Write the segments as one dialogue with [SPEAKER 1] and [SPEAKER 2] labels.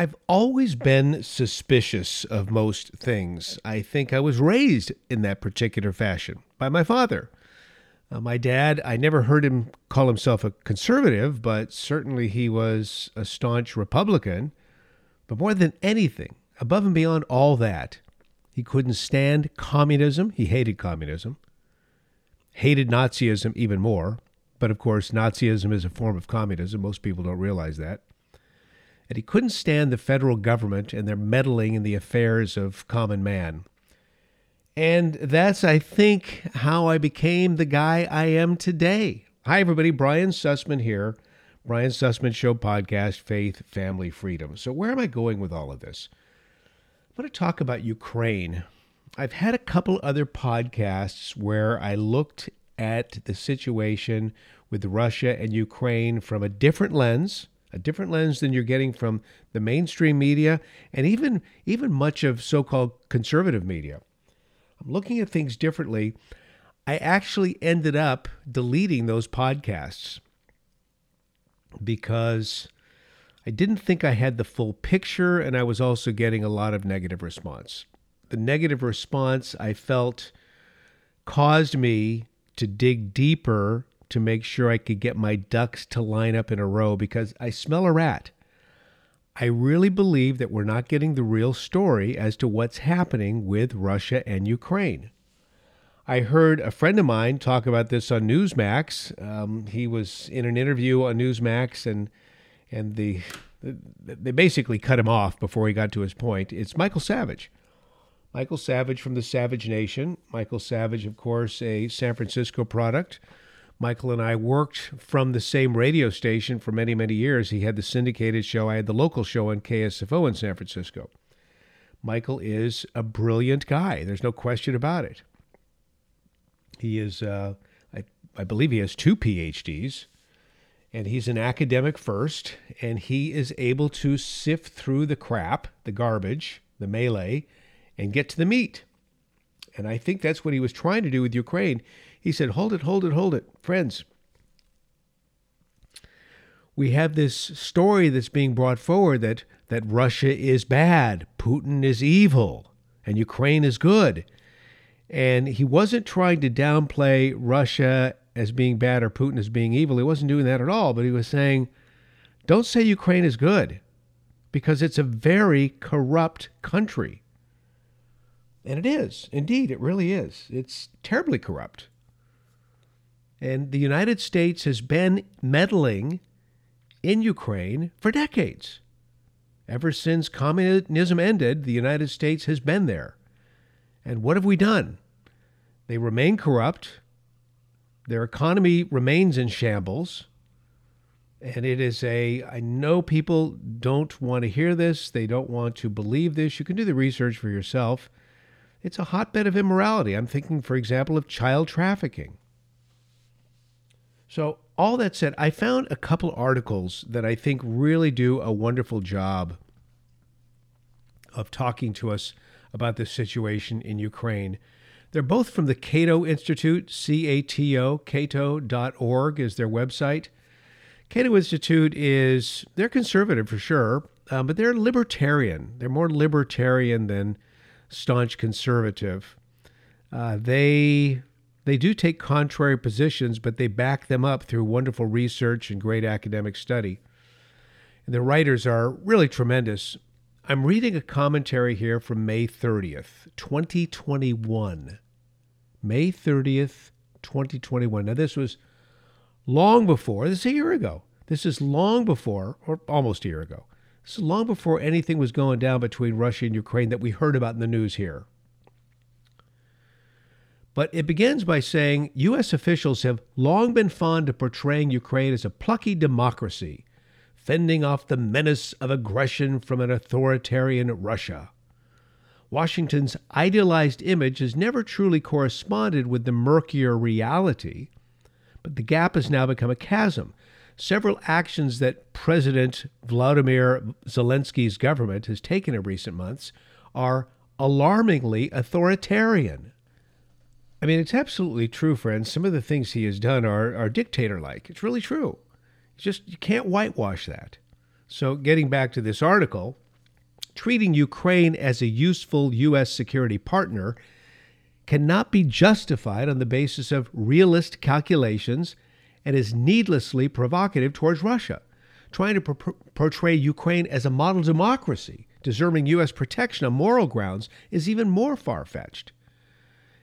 [SPEAKER 1] I've always been suspicious of most things. I think I was raised in that particular fashion by my father. Uh, my dad, I never heard him call himself a conservative, but certainly he was a staunch Republican. But more than anything, above and beyond all that, he couldn't stand communism. He hated communism, hated Nazism even more. But of course, Nazism is a form of communism. Most people don't realize that. And he couldn't stand the federal government and their meddling in the affairs of common man. And that's, I think, how I became the guy I am today. Hi, everybody. Brian Sussman here. Brian Sussman Show podcast, Faith, Family, Freedom. So, where am I going with all of this? I'm going to talk about Ukraine. I've had a couple other podcasts where I looked at the situation with Russia and Ukraine from a different lens, a different lens than you're getting from the mainstream media and even even much of so-called conservative media. I'm looking at things differently. I actually ended up deleting those podcasts because I didn't think I had the full picture and I was also getting a lot of negative response. The negative response I felt caused me to dig deeper to make sure I could get my ducks to line up in a row because I smell a rat. I really believe that we're not getting the real story as to what's happening with Russia and Ukraine. I heard a friend of mine talk about this on Newsmax. Um, he was in an interview on Newsmax, and and the they basically cut him off before he got to his point. It's Michael Savage. Michael Savage from the Savage Nation. Michael Savage, of course, a San Francisco product. Michael and I worked from the same radio station for many, many years. He had the syndicated show, I had the local show on KSFO in San Francisco. Michael is a brilliant guy. There's no question about it. He is, uh, I, I believe he has two PhDs, and he's an academic first, and he is able to sift through the crap, the garbage, the melee, and get to the meat. And I think that's what he was trying to do with Ukraine. He said, Hold it, hold it, hold it. Friends, we have this story that's being brought forward that, that Russia is bad, Putin is evil, and Ukraine is good. And he wasn't trying to downplay Russia as being bad or Putin as being evil. He wasn't doing that at all, but he was saying, don't say Ukraine is good because it's a very corrupt country. And it is. Indeed, it really is. It's terribly corrupt. And the United States has been meddling in Ukraine for decades. Ever since communism ended, the United States has been there. And what have we done? They remain corrupt. Their economy remains in shambles. And it is a, I know people don't want to hear this. They don't want to believe this. You can do the research for yourself. It's a hotbed of immorality. I'm thinking, for example, of child trafficking. So, all that said, I found a couple articles that I think really do a wonderful job of talking to us about the situation in Ukraine. They're both from the Cato Institute, C A T O, cato.org is their website. Cato Institute is, they're conservative for sure, um, but they're libertarian. They're more libertarian than staunch conservative. Uh, they they do take contrary positions, but they back them up through wonderful research and great academic study. And the writers are really tremendous. I'm reading a commentary here from May 30th, 2021. May 30th, 2021. Now, this was long before, this is a year ago. This is long before, or almost a year ago. This is long before anything was going down between Russia and Ukraine that we heard about in the news here. But it begins by saying U.S. officials have long been fond of portraying Ukraine as a plucky democracy, fending off the menace of aggression from an authoritarian Russia. Washington's idealized image has never truly corresponded with the murkier reality, but the gap has now become a chasm. Several actions that President Vladimir Zelensky's government has taken in recent months are alarmingly authoritarian. I mean, it's absolutely true, friends. Some of the things he has done are, are dictator like. It's really true. It's just, you can't whitewash that. So, getting back to this article, treating Ukraine as a useful U.S. security partner cannot be justified on the basis of realist calculations and is needlessly provocative towards Russia. Trying to pro- portray Ukraine as a model democracy, deserving U.S. protection on moral grounds, is even more far fetched.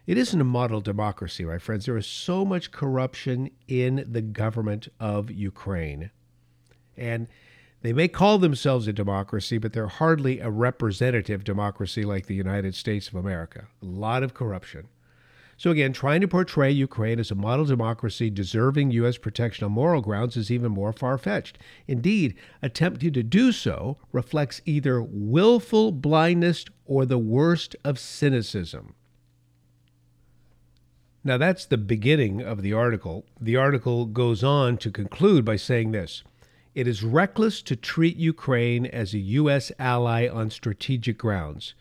[SPEAKER 1] It isn't a model democracy, my friends. There is so much corruption in the government of Ukraine. And they may call themselves a democracy, but they're hardly a representative democracy like the United States of America. A lot of corruption. So, again, trying to portray Ukraine as a model democracy deserving U.S. protection on moral grounds is even more far fetched. Indeed, attempting to do so reflects either willful blindness or the worst of cynicism. Now, that's the beginning of the article. The article goes on to conclude by saying this It is reckless to treat Ukraine as a U.S. ally on strategic grounds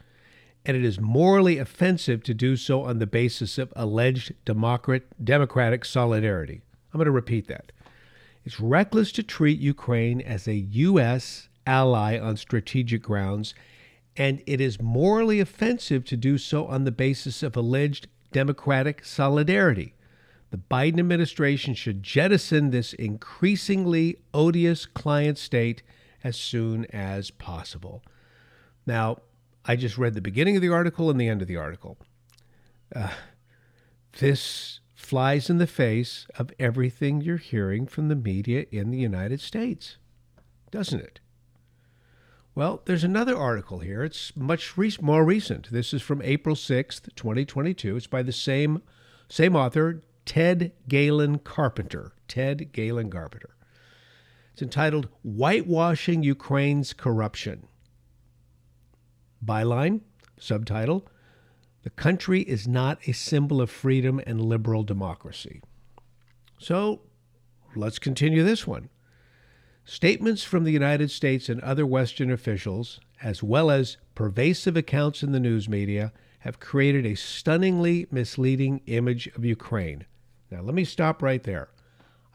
[SPEAKER 1] and it is morally offensive to do so on the basis of alleged democratic solidarity. I'm going to repeat that. It's reckless to treat Ukraine as a U.S. ally on strategic grounds, and it is morally offensive to do so on the basis of alleged democratic solidarity. The Biden administration should jettison this increasingly odious client state as soon as possible. Now, I just read the beginning of the article and the end of the article. Uh, this flies in the face of everything you're hearing from the media in the United States, doesn't it? Well, there's another article here. It's much re- more recent. This is from April 6th, 2022. It's by the same same author, Ted Galen Carpenter. Ted Galen Carpenter. It's entitled Whitewashing Ukraine's Corruption. Byline, subtitle The country is not a symbol of freedom and liberal democracy. So let's continue this one. Statements from the United States and other Western officials, as well as pervasive accounts in the news media, have created a stunningly misleading image of Ukraine. Now, let me stop right there.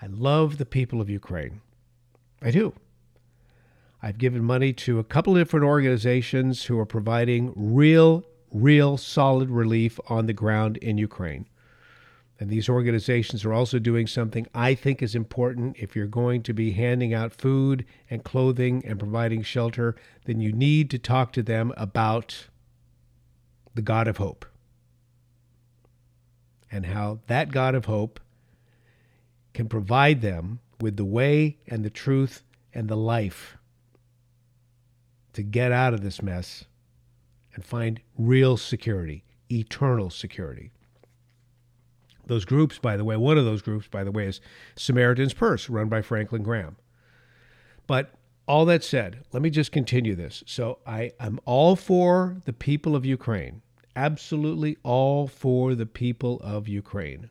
[SPEAKER 1] I love the people of Ukraine. I do. I've given money to a couple of different organizations who are providing real, real solid relief on the ground in Ukraine. And these organizations are also doing something I think is important. If you're going to be handing out food and clothing and providing shelter, then you need to talk to them about the God of hope and how that God of hope can provide them with the way and the truth and the life to get out of this mess and find real security, eternal security. Those groups, by the way, one of those groups, by the way, is Samaritan's Purse, run by Franklin Graham. But all that said, let me just continue this. So I, I'm all for the people of Ukraine, absolutely all for the people of Ukraine.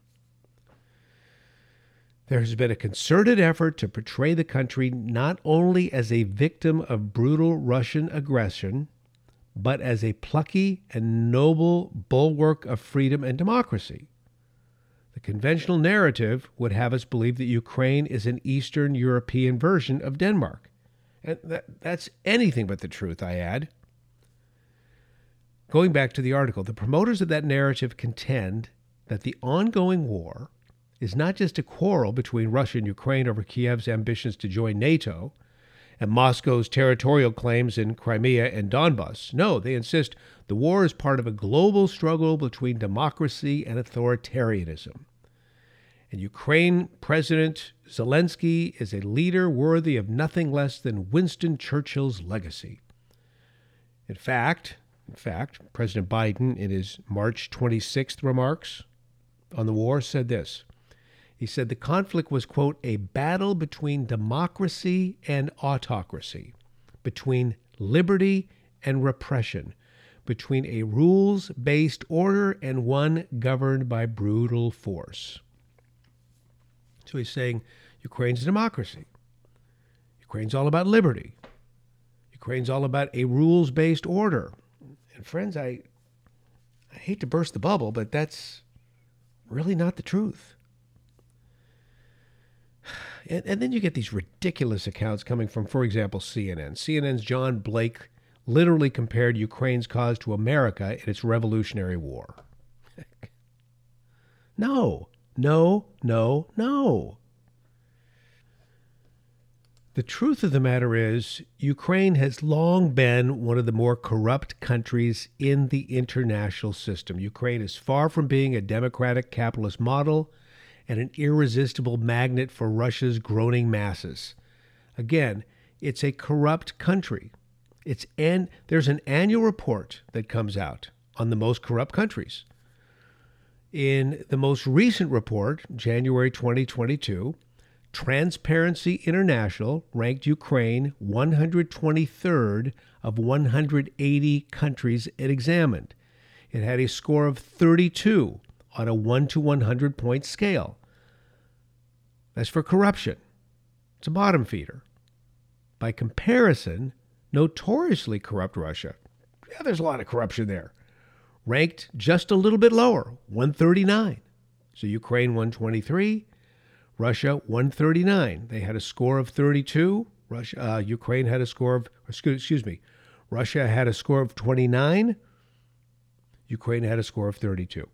[SPEAKER 1] There has been a concerted effort to portray the country not only as a victim of brutal Russian aggression, but as a plucky and noble bulwark of freedom and democracy. The conventional narrative would have us believe that Ukraine is an Eastern European version of Denmark. And that, that's anything but the truth, I add. Going back to the article, the promoters of that narrative contend that the ongoing war is not just a quarrel between Russia and Ukraine over Kiev's ambitions to join NATO and Moscow's territorial claims in Crimea and Donbass. No, they insist the war is part of a global struggle between democracy and authoritarianism. And Ukraine President Zelensky is a leader worthy of nothing less than Winston Churchill's legacy. In fact, in fact, President Biden in his March 26th remarks on the war said this he said the conflict was, quote, a battle between democracy and autocracy, between liberty and repression, between a rules based order and one governed by brutal force. So he's saying Ukraine's a democracy. Ukraine's all about liberty. Ukraine's all about a rules based order. And friends, I, I hate to burst the bubble, but that's really not the truth. And, and then you get these ridiculous accounts coming from, for example, CNN. CNN's John Blake literally compared Ukraine's cause to America in its Revolutionary War. no, no, no, no. The truth of the matter is, Ukraine has long been one of the more corrupt countries in the international system. Ukraine is far from being a democratic capitalist model and an irresistible magnet for Russia's groaning masses. Again, it's a corrupt country. It's and there's an annual report that comes out on the most corrupt countries. In the most recent report, January 2022, Transparency International ranked Ukraine 123rd of 180 countries it examined. It had a score of 32 on a 1 to 100 point scale. That's for corruption. It's a bottom feeder. By comparison, notoriously corrupt Russia, yeah, there's a lot of corruption there, ranked just a little bit lower, 139. So Ukraine 123, Russia 139. They had a score of 32. Russia, uh, Ukraine had a score of excuse, excuse me, Russia had a score of 29. Ukraine had a score of 32.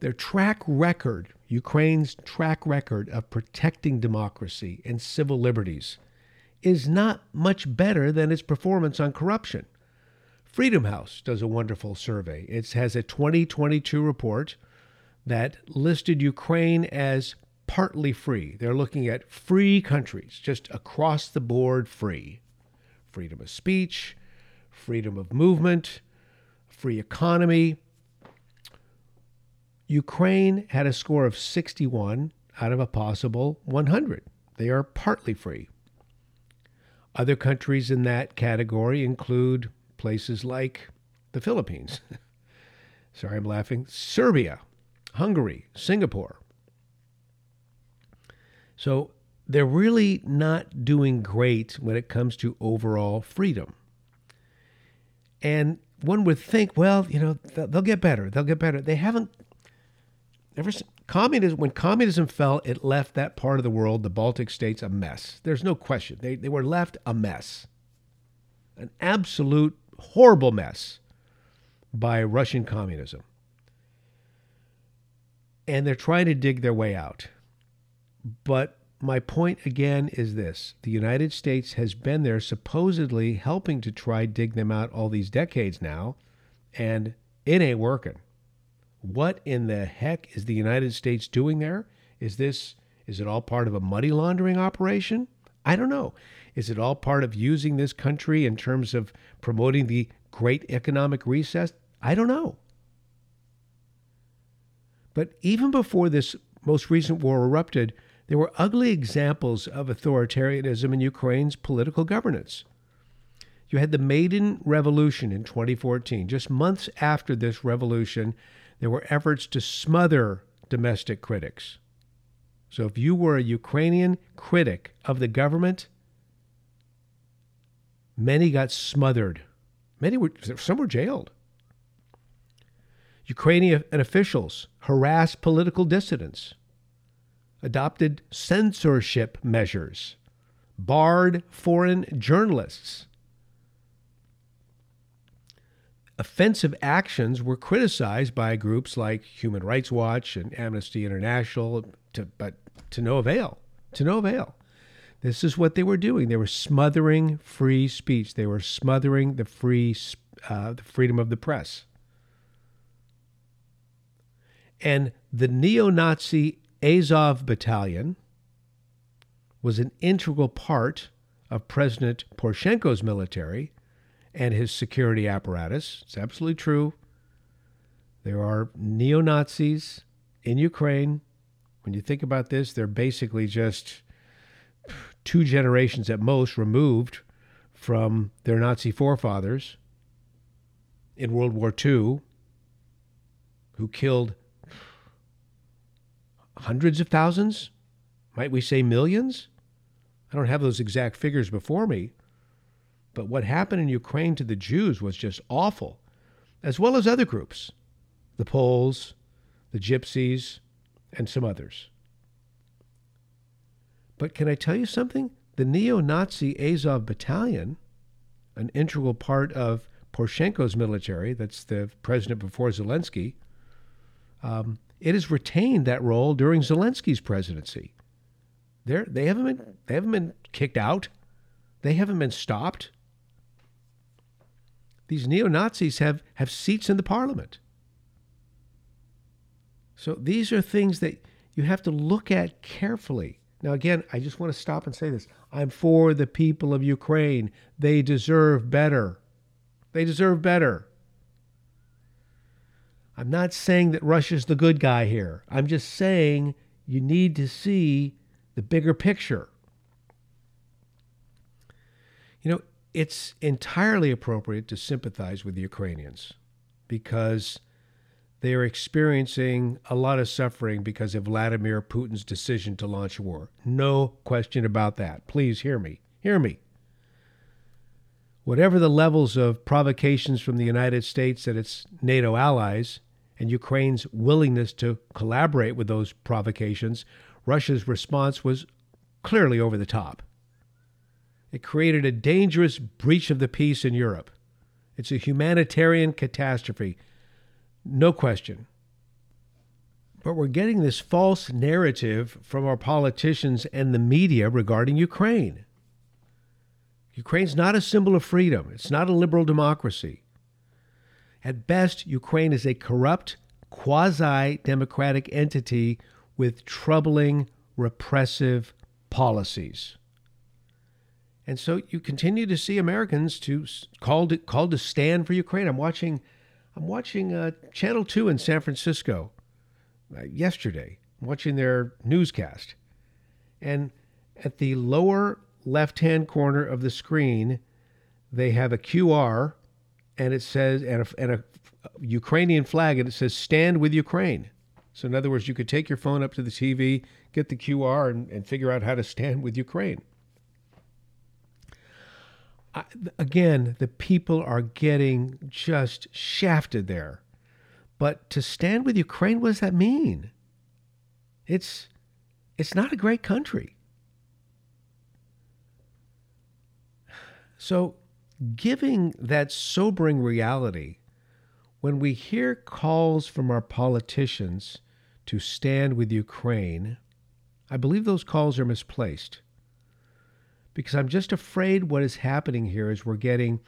[SPEAKER 1] Their track record, Ukraine's track record of protecting democracy and civil liberties, is not much better than its performance on corruption. Freedom House does a wonderful survey. It has a 2022 report that listed Ukraine as partly free. They're looking at free countries, just across the board free. Freedom of speech, freedom of movement, free economy. Ukraine had a score of 61 out of a possible 100. They are partly free. Other countries in that category include places like the Philippines. Sorry, I'm laughing. Serbia, Hungary, Singapore. So they're really not doing great when it comes to overall freedom. And one would think, well, you know, they'll get better. They'll get better. They haven't ever communism when communism fell, it left that part of the world, the Baltic states, a mess. There's no question. They they were left a mess. An absolute horrible mess by Russian communism. And they're trying to dig their way out. But my point again is this the United States has been there supposedly helping to try dig them out all these decades now, and it ain't working. What in the heck is the United States doing there? Is this is it all part of a money laundering operation? I don't know. Is it all part of using this country in terms of promoting the great economic recess? I don't know. But even before this most recent war erupted, there were ugly examples of authoritarianism in Ukraine's political governance. You had the Maidan Revolution in 2014. Just months after this revolution, there were efforts to smother domestic critics. So if you were a Ukrainian critic of the government, many got smothered. Many were some were jailed. Ukrainian officials harassed political dissidents, adopted censorship measures, barred foreign journalists, offensive actions were criticized by groups like Human Rights Watch and Amnesty International, to, but to no avail. To no avail. This is what they were doing. They were smothering free speech. They were smothering the free, uh, the freedom of the press. And the neo-Nazi Azov Battalion was an integral part of President Poroshenko's military and his security apparatus. It's absolutely true. There are neo Nazis in Ukraine. When you think about this, they're basically just two generations at most removed from their Nazi forefathers in World War II, who killed hundreds of thousands, might we say millions? I don't have those exact figures before me, but what happened in Ukraine to the Jews was just awful, as well as other groups the Poles, the Gypsies, and some others. But can I tell you something? The neo Nazi Azov battalion an integral part of Poroshenko's military. That's the president before Zelensky. Um, it has retained that role during Zelensky's presidency. They're, they haven't been they haven't been kicked out. They haven't been stopped. These neo Nazis have, have seats in the parliament. So these are things that you have to look at carefully. Now, again, I just want to stop and say this. I'm for the people of Ukraine. They deserve better. They deserve better. I'm not saying that Russia's the good guy here. I'm just saying you need to see the bigger picture. You know, it's entirely appropriate to sympathize with the Ukrainians because they are experiencing a lot of suffering because of Vladimir Putin's decision to launch war. No question about that. Please hear me. Hear me. Whatever the levels of provocations from the United States and its NATO allies, and Ukraine's willingness to collaborate with those provocations, Russia's response was clearly over the top. It created a dangerous breach of the peace in Europe. It's a humanitarian catastrophe, no question. But we're getting this false narrative from our politicians and the media regarding Ukraine. Ukraine's not a symbol of freedom, it's not a liberal democracy. At best, Ukraine is a corrupt, quasi democratic entity with troubling, repressive policies. And so you continue to see Americans to called to, called to stand for Ukraine. I'm watching, I'm watching uh, Channel Two in San Francisco uh, yesterday. I'm watching their newscast, and at the lower left-hand corner of the screen, they have a QR and it says and a, and a Ukrainian flag and it says "Stand with Ukraine." So in other words, you could take your phone up to the TV, get the QR, and, and figure out how to stand with Ukraine. Again, the people are getting just shafted there. But to stand with Ukraine, what does that mean? It's it's not a great country. So giving that sobering reality, when we hear calls from our politicians to stand with Ukraine, I believe those calls are misplaced. Because I'm just afraid what is happening here is we're getting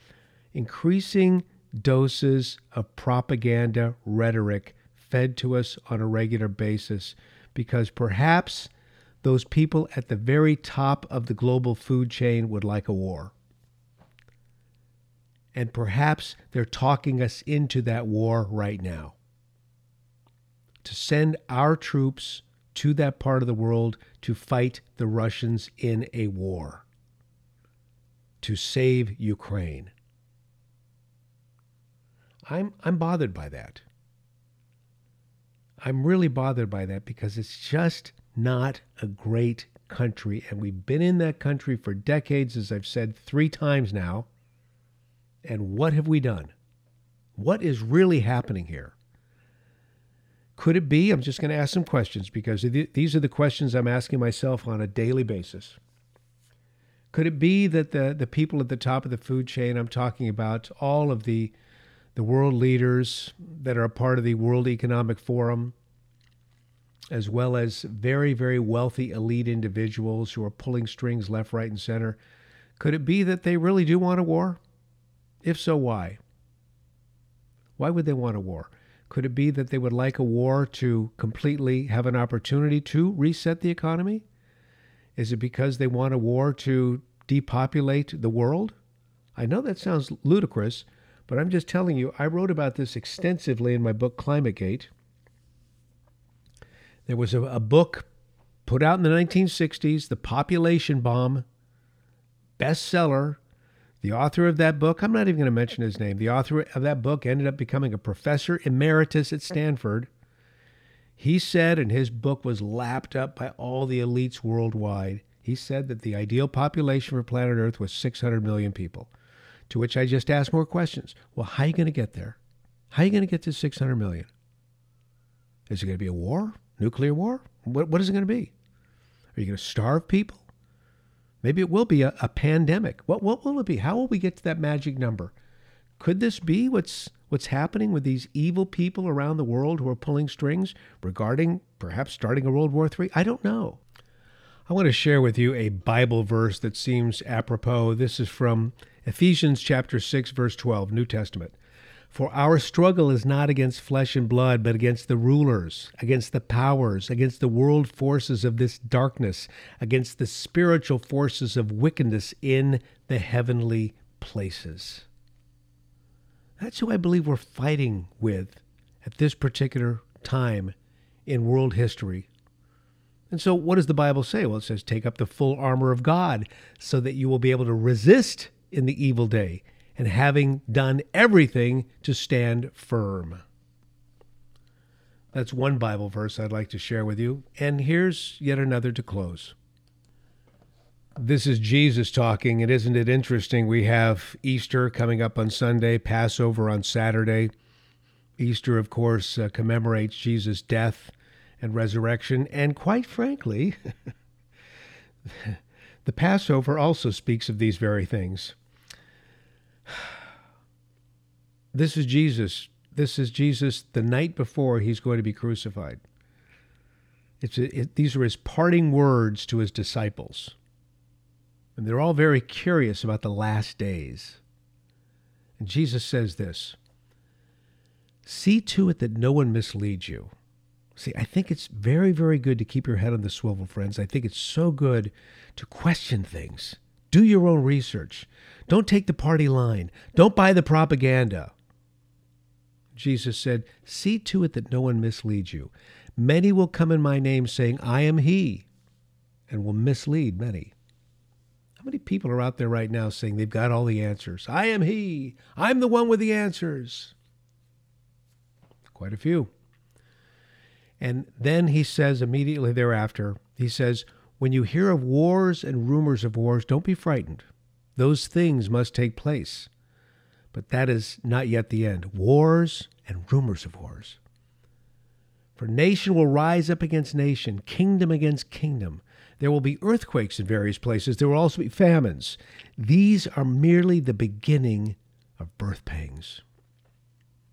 [SPEAKER 1] increasing doses of propaganda rhetoric fed to us on a regular basis because perhaps those people at the very top of the global food chain would like a war and perhaps they're talking us into that war right now. To send our troops to that part of the world to fight the Russians in a war, to save Ukraine. I'm, I'm bothered by that. I'm really bothered by that because it's just not a great country. And we've been in that country for decades, as I've said three times now. And what have we done? What is really happening here? Could it be? I'm just going to ask some questions because these are the questions I'm asking myself on a daily basis. Could it be that the, the people at the top of the food chain, I'm talking about all of the, the world leaders that are a part of the World Economic Forum, as well as very, very wealthy elite individuals who are pulling strings left, right, and center, could it be that they really do want a war? If so, why? Why would they want a war? Could it be that they would like a war to completely have an opportunity to reset the economy? Is it because they want a war to depopulate the world? I know that sounds ludicrous, but I'm just telling you, I wrote about this extensively in my book Climategate. There was a, a book put out in the 1960s, The Population Bomb, bestseller, the author of that book, I'm not even going to mention his name, the author of that book ended up becoming a professor emeritus at Stanford. He said, and his book was lapped up by all the elites worldwide, he said that the ideal population for planet Earth was 600 million people. To which I just asked more questions. Well, how are you going to get there? How are you going to get to 600 million? Is it going to be a war? Nuclear war? What, what is it going to be? Are you going to starve people? Maybe it will be a, a pandemic. What what will it be? How will we get to that magic number? Could this be what's what's happening with these evil people around the world who are pulling strings regarding perhaps starting a World War III? I don't know. I want to share with you a Bible verse that seems apropos. This is from Ephesians chapter 6 verse 12, New Testament. For our struggle is not against flesh and blood, but against the rulers, against the powers, against the world forces of this darkness, against the spiritual forces of wickedness in the heavenly places. That's who I believe we're fighting with at this particular time in world history. And so, what does the Bible say? Well, it says, take up the full armor of God so that you will be able to resist in the evil day and having done everything to stand firm. That's one Bible verse I'd like to share with you. And here's yet another to close. This is Jesus talking, and isn't it interesting? We have Easter coming up on Sunday, Passover on Saturday. Easter, of course, uh, commemorates Jesus' death and resurrection. And quite frankly, the Passover also speaks of these very things. This is Jesus. This is Jesus the night before he's going to be crucified. It's a, it, these are his parting words to his disciples. And they're all very curious about the last days. And Jesus says this See to it that no one misleads you. See, I think it's very, very good to keep your head on the swivel, friends. I think it's so good to question things. Do your own research. Don't take the party line. Don't buy the propaganda. Jesus said, See to it that no one misleads you. Many will come in my name saying, I am he, and will mislead many. How many people are out there right now saying they've got all the answers? I am he. I'm the one with the answers. Quite a few. And then he says immediately thereafter, he says, When you hear of wars and rumors of wars, don't be frightened. Those things must take place. But that is not yet the end. Wars and rumors of wars. For nation will rise up against nation, kingdom against kingdom. There will be earthquakes in various places. There will also be famines. These are merely the beginning of birth pangs.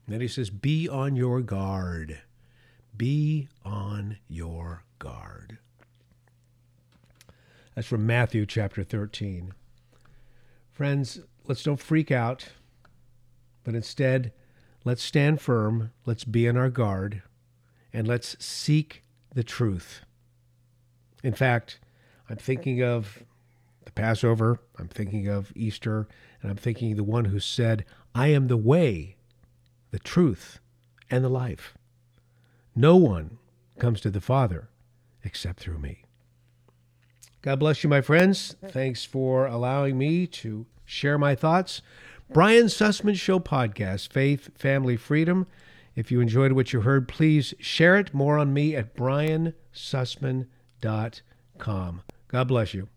[SPEAKER 1] then he says, Be on your guard. Be on your guard. That's from Matthew chapter 13. Friends, let's don't freak out, but instead, let's stand firm, let's be on our guard, and let's seek the truth. In fact, I'm thinking of the Passover, I'm thinking of Easter, and I'm thinking of the one who said, I am the way, the truth, and the life. No one comes to the Father except through me. God bless you, my friends. Thanks for allowing me to share my thoughts. Brian Sussman Show Podcast, Faith, Family, Freedom. If you enjoyed what you heard, please share it. More on me at briansussman.com. God bless you.